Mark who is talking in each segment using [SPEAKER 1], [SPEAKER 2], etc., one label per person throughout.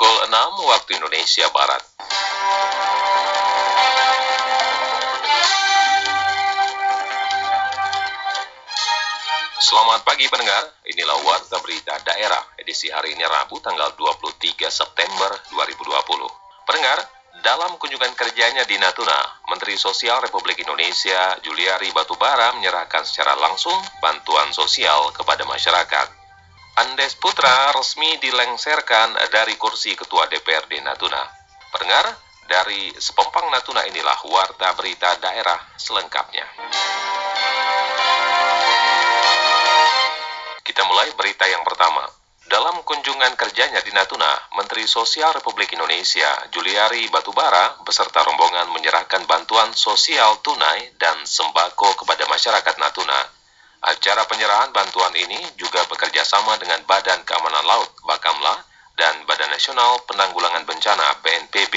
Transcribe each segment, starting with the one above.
[SPEAKER 1] pukul 6 waktu Indonesia Barat. Selamat pagi pendengar, inilah Warta Berita Daerah edisi hari ini Rabu tanggal 23 September 2020. Pendengar, dalam kunjungan kerjanya di Natuna, Menteri Sosial Republik Indonesia Juliari Batubara menyerahkan secara langsung bantuan sosial kepada masyarakat. Andes Putra resmi dilengsarkan dari kursi Ketua DPRD Natuna. Pendengar, dari Sepompang Natuna inilah Warta Berita Daerah selengkapnya. Kita mulai berita yang pertama. Dalam kunjungan kerjanya di Natuna, Menteri Sosial Republik Indonesia Juliari Batubara beserta rombongan menyerahkan bantuan sosial tunai dan sembako kepada masyarakat Natuna. Acara penyerahan bantuan ini juga bekerja sama dengan Badan Keamanan Laut Bakamla dan Badan Nasional Penanggulangan Bencana BNPB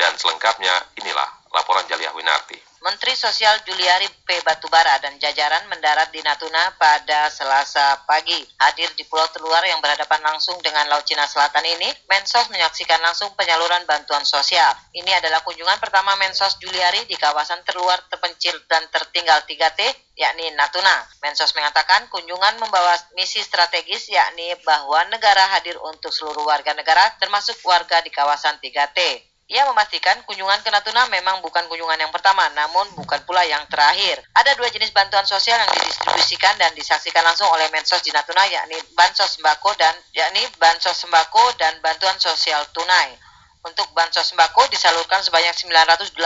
[SPEAKER 1] dan selengkapnya inilah laporan Jaliah Winarti.
[SPEAKER 2] Menteri Sosial Juliari P. Batubara dan jajaran mendarat di Natuna pada Selasa pagi. Hadir di Pulau Terluar yang berhadapan langsung dengan Laut Cina Selatan ini, Mensos menyaksikan langsung penyaluran bantuan sosial. Ini adalah kunjungan pertama Mensos Juliari di kawasan terluar terpencil dan tertinggal 3T, yakni Natuna. Mensos mengatakan kunjungan membawa misi strategis yakni bahwa negara hadir untuk seluruh warga negara termasuk warga di kawasan 3T. Ia memastikan kunjungan ke Natuna memang bukan kunjungan yang pertama, namun bukan pula yang terakhir. Ada dua jenis bantuan sosial yang didistribusikan dan disaksikan langsung oleh Mensos di Natuna, yakni bansos sembako dan yakni bansos sembako dan bantuan sosial tunai. Untuk bansos sembako disalurkan sebanyak 985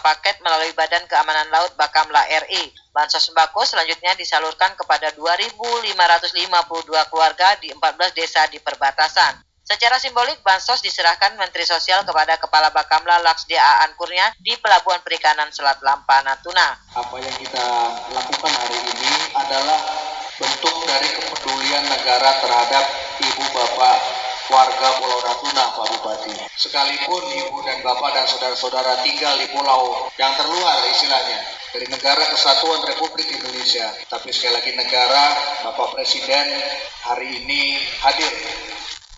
[SPEAKER 2] paket melalui Badan Keamanan Laut Bakamla RI. Bansos sembako selanjutnya disalurkan kepada 2.552 keluarga di 14 desa di perbatasan. Secara simbolik, bansos diserahkan Menteri Sosial kepada Kepala Bakamla Laksdia Aan Kurnia di Pelabuhan Perikanan Selat Lampa, Natuna.
[SPEAKER 3] Apa yang kita lakukan hari ini adalah bentuk dari kepedulian negara terhadap ibu bapak warga Pulau Natuna, Pak Bupati. Sekalipun ibu dan bapak dan saudara-saudara tinggal di pulau yang terluar istilahnya, dari negara kesatuan Republik Indonesia. Tapi sekali lagi negara, Bapak Presiden hari ini hadir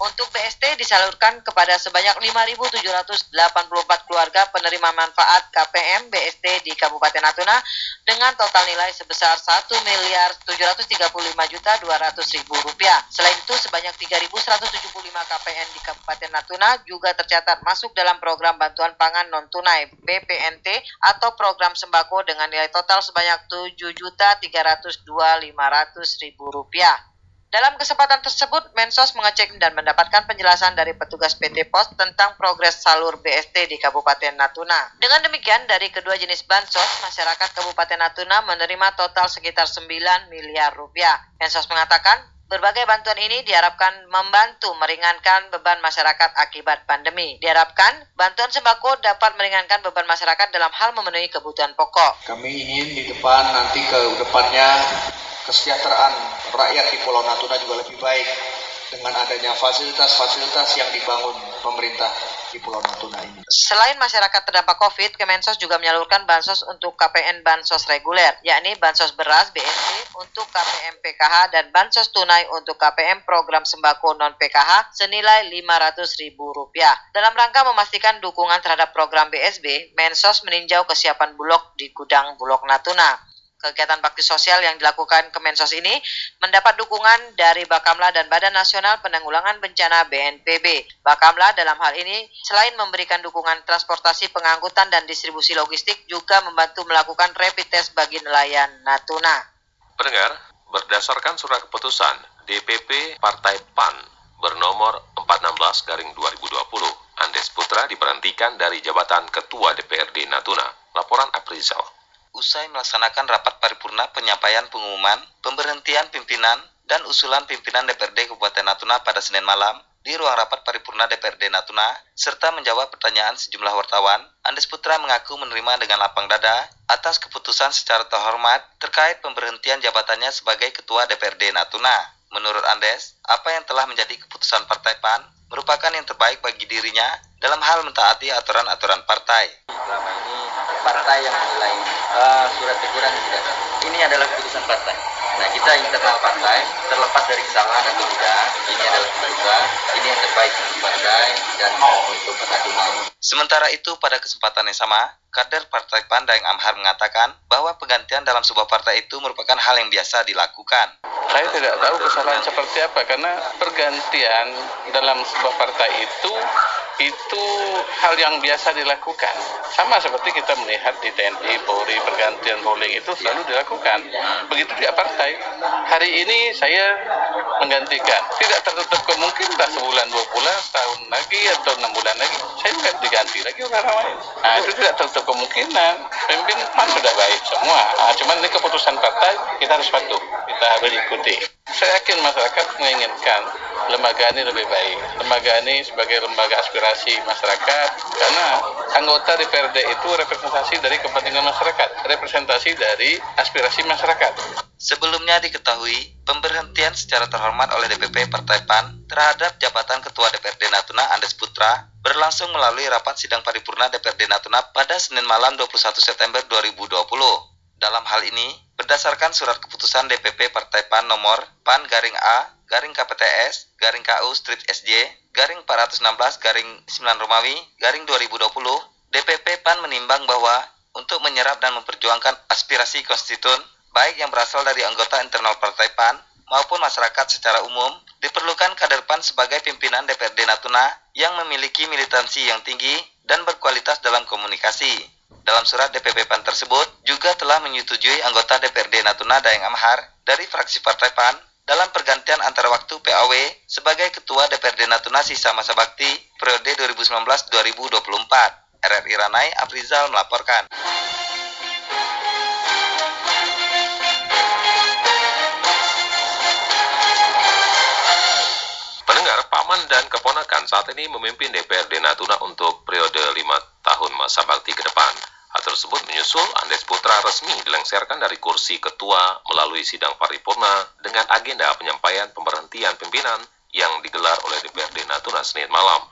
[SPEAKER 2] untuk BST disalurkan kepada sebanyak 5.784 keluarga penerima manfaat KPM BST di Kabupaten Natuna dengan total nilai sebesar 1 miliar 735 juta 200 ribu rupiah. Selain itu sebanyak 3.175 KPN di Kabupaten Natuna juga tercatat masuk dalam program bantuan pangan non tunai BPNT atau program sembako dengan nilai total sebanyak 7 juta 302 500 ribu rupiah. Dalam kesempatan tersebut, Mensos mengecek dan mendapatkan penjelasan dari petugas PT Pos tentang progres salur BST di Kabupaten Natuna. Dengan demikian, dari kedua jenis bansos, masyarakat Kabupaten Natuna menerima total sekitar 9 miliar rupiah. Mensos mengatakan, Berbagai bantuan ini diharapkan membantu meringankan beban masyarakat akibat pandemi. Diharapkan bantuan sembako dapat meringankan beban masyarakat dalam hal memenuhi kebutuhan pokok.
[SPEAKER 3] Kami ingin di depan nanti ke depannya kesejahteraan rakyat di Pulau Natuna juga lebih baik dengan adanya fasilitas-fasilitas yang dibangun pemerintah di Pulau Natuna ini.
[SPEAKER 2] Selain masyarakat terdampak COVID, Kemensos juga menyalurkan bansos untuk KPN bansos reguler, yakni bansos beras BNP untuk KPM PKH dan bansos tunai untuk KPM program sembako non PKH senilai Rp500.000. Dalam rangka memastikan dukungan terhadap program BSB, Mensos meninjau kesiapan Bulog di gudang Bulog Natuna. Kegiatan bakti sosial yang dilakukan Kemensos ini mendapat dukungan dari Bakamla dan Badan Nasional Penanggulangan Bencana BNPB. Bakamla dalam hal ini selain memberikan dukungan transportasi pengangkutan dan distribusi logistik juga membantu melakukan rapid test bagi nelayan Natuna.
[SPEAKER 1] Pendengar, berdasarkan surat keputusan DPP Partai PAN bernomor 416 garing 2020, Andes Putra diberhentikan dari jabatan Ketua DPRD Natuna. Laporan Aprizal.
[SPEAKER 4] Usai melaksanakan rapat paripurna penyampaian pengumuman, pemberhentian pimpinan, dan usulan pimpinan DPRD Kabupaten Natuna pada Senin malam, di ruang rapat paripurna DPRD Natuna, serta menjawab pertanyaan sejumlah wartawan, Andes Putra mengaku menerima dengan lapang dada atas keputusan secara terhormat terkait pemberhentian jabatannya sebagai Ketua DPRD Natuna. Menurut Andes, apa yang telah menjadi keputusan Partai PAN merupakan yang terbaik bagi dirinya dalam hal mentaati aturan-aturan partai.
[SPEAKER 5] Selama ini partai yang menilai uh, surat teguran tidak. Ini adalah keputusan partai. Nah, kita internal partai terlepas dari kesalahan atau tidak ini adalah juga ini yang terbaik untuk partai dan untuk
[SPEAKER 4] Sementara itu pada kesempatan yang sama, kader Partai PAN Daeng Amhar mengatakan bahwa penggantian dalam sebuah partai itu merupakan hal yang biasa dilakukan.
[SPEAKER 6] Saya tidak tahu kesalahan seperti apa karena pergantian dalam sebuah partai itu itu hal yang biasa dilakukan. Sama seperti kita melihat di TNI, Polri, pergantian polling itu selalu dilakukan. Begitu juga partai. Hari ini saya menggantikan. Tidak tertutup kemungkinan sebulan, dua bulan, setahun lagi atau enam bulan lagi, saya juga diganti lagi orang lain. Nah itu tidak tertutup kemungkinan. Pemimpin PAN sudah baik semua. Nah, cuman ini keputusan partai kita harus patuh, kita harus ikuti. Saya yakin masyarakat menginginkan lembaga ini lebih baik. Lembaga ini sebagai lembaga aspirasi masyarakat karena anggota DPRD itu representasi dari kepentingan masyarakat, representasi dari aspirasi masyarakat.
[SPEAKER 4] Sebelumnya diketahui pemberhentian secara terhormat oleh DPP Partai PAN terhadap jabatan Ketua DPRD Natuna Putra berlangsung melalui rapat sidang paripurna DPRD Natuna pada Senin malam 21 September 2020. Dalam hal ini, berdasarkan surat keputusan DPP Partai PAN nomor PAN garing A garing KPTS garing KU strip SJ garing 416 garing 9 Romawi garing 2020, DPP PAN menimbang bahwa untuk menyerap dan memperjuangkan aspirasi konstituen baik yang berasal dari anggota internal Partai PAN maupun masyarakat secara umum, diperlukan kader PAN sebagai pimpinan DPRD Natuna yang memiliki militansi yang tinggi dan berkualitas dalam komunikasi. Dalam surat DPP PAN tersebut juga telah menyetujui anggota DPRD Natuna Daeng Amhar dari fraksi Partai PAN dalam pergantian antara waktu PAW sebagai Ketua DPRD Natuna sisa masa bakti periode 2019-2024. RRI Ranai Afrizal melaporkan.
[SPEAKER 1] Paman dan keponakan saat ini memimpin DPRD Natuna untuk periode 5 tahun masa bakti ke depan. Hal tersebut menyusul Andes Putra resmi dilengsarkan dari kursi ketua melalui sidang paripurna dengan agenda penyampaian pemberhentian pimpinan yang digelar oleh DPRD Natuna Senin malam.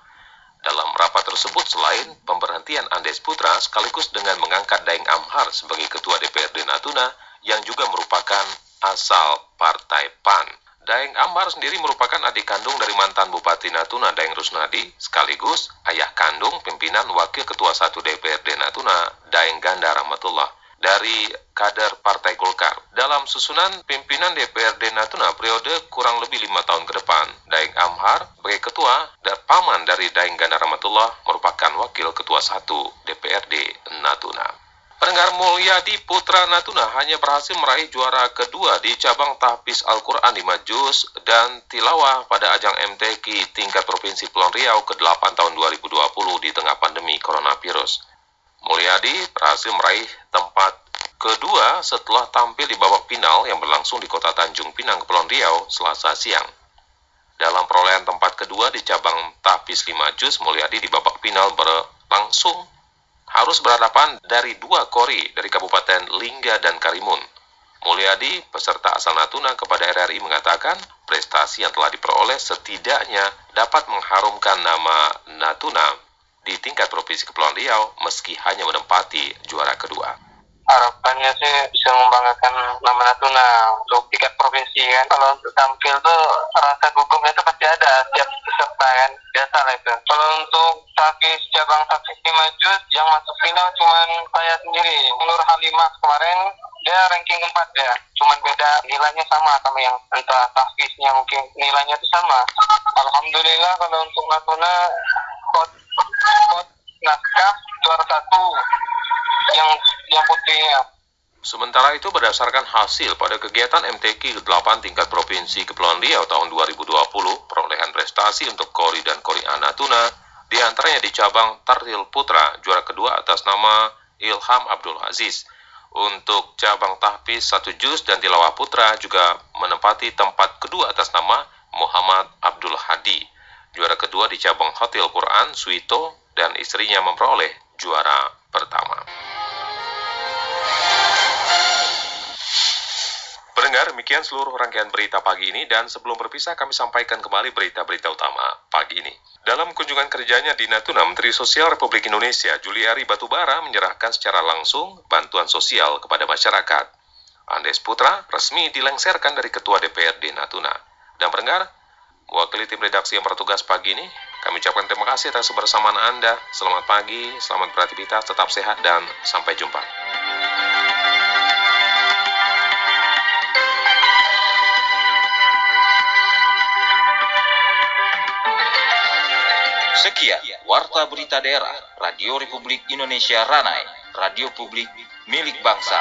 [SPEAKER 1] Dalam rapat tersebut, selain pemberhentian Andes Putra sekaligus dengan mengangkat Daeng Amhar sebagai ketua DPRD Natuna yang juga merupakan asal Partai PAN. Daeng Amhar sendiri merupakan adik kandung dari mantan Bupati Natuna Daeng Rusnadi, sekaligus ayah kandung pimpinan Wakil Ketua 1 DPRD Natuna Daeng Ganda Rahmatullah dari kader Partai Golkar. Dalam susunan pimpinan DPRD Natuna periode kurang lebih lima tahun ke depan, Daeng Amhar sebagai ketua dan paman dari Daeng Ganda Rahmatullah merupakan Wakil Ketua 1 DPRD Natuna. Pendengar Mulyadi Putra Natuna hanya berhasil meraih juara kedua di cabang tahfiz Al-Quran di Majus dan Tilawah pada ajang MTQ tingkat Provinsi Pulau Riau ke-8 tahun 2020 di tengah pandemi coronavirus. Mulyadi berhasil meraih tempat kedua setelah tampil di babak final yang berlangsung di kota Tanjung Pinang, Kepulauan Riau, Selasa siang. Dalam perolehan tempat kedua di cabang tahfiz 5 juz, Mulyadi di babak final berlangsung harus berhadapan dari dua kori dari Kabupaten Lingga dan Karimun. Mulyadi, peserta asal Natuna kepada RRI mengatakan prestasi yang telah diperoleh setidaknya dapat mengharumkan nama Natuna di tingkat Provinsi Kepulauan Riau meski hanya menempati juara kedua
[SPEAKER 7] harapannya sih bisa membanggakan nama Natuna untuk tingkat provinsi kan. Kalau untuk tampil tuh rasa gugupnya itu pasti ada setiap peserta kan. Biasa lah itu. Kalau untuk takis cabang takis lima juz yang masuk final cuman saya sendiri. Nur Halimah kemarin dia ranking 4 ya. Cuman beda nilainya sama sama yang entah takisnya mungkin nilainya itu sama. Alhamdulillah kalau untuk Natuna kot, kot naskah juara satu yang yang putihnya.
[SPEAKER 1] Sementara itu berdasarkan hasil pada kegiatan MTQ 8 tingkat Provinsi Kepulauan Riau tahun 2020, perolehan prestasi untuk Kori dan Kori Anatuna di antaranya di cabang Tartil Putra, juara kedua atas nama Ilham Abdul Aziz. Untuk cabang tahfiz satu juz dan tilawah putra juga menempati tempat kedua atas nama Muhammad Abdul Hadi. Juara kedua di cabang Hotel Quran, Suito, dan istrinya memperoleh juara pertama. pendengar, demikian seluruh rangkaian berita pagi ini dan sebelum berpisah kami sampaikan kembali berita-berita utama pagi ini. Dalam kunjungan kerjanya di Natuna, Menteri Sosial Republik Indonesia Juliari Batubara menyerahkan secara langsung bantuan sosial kepada masyarakat. Andes Putra resmi dilengserkan dari Ketua DPRD Natuna. Dan pendengar, wakili tim redaksi yang bertugas pagi ini, kami ucapkan terima kasih atas kebersamaan Anda. Selamat pagi, selamat beraktivitas, tetap sehat, dan sampai jumpa.
[SPEAKER 8] Sekian Warta Berita Daerah Radio Republik Indonesia Ranai, radio publik milik bangsa.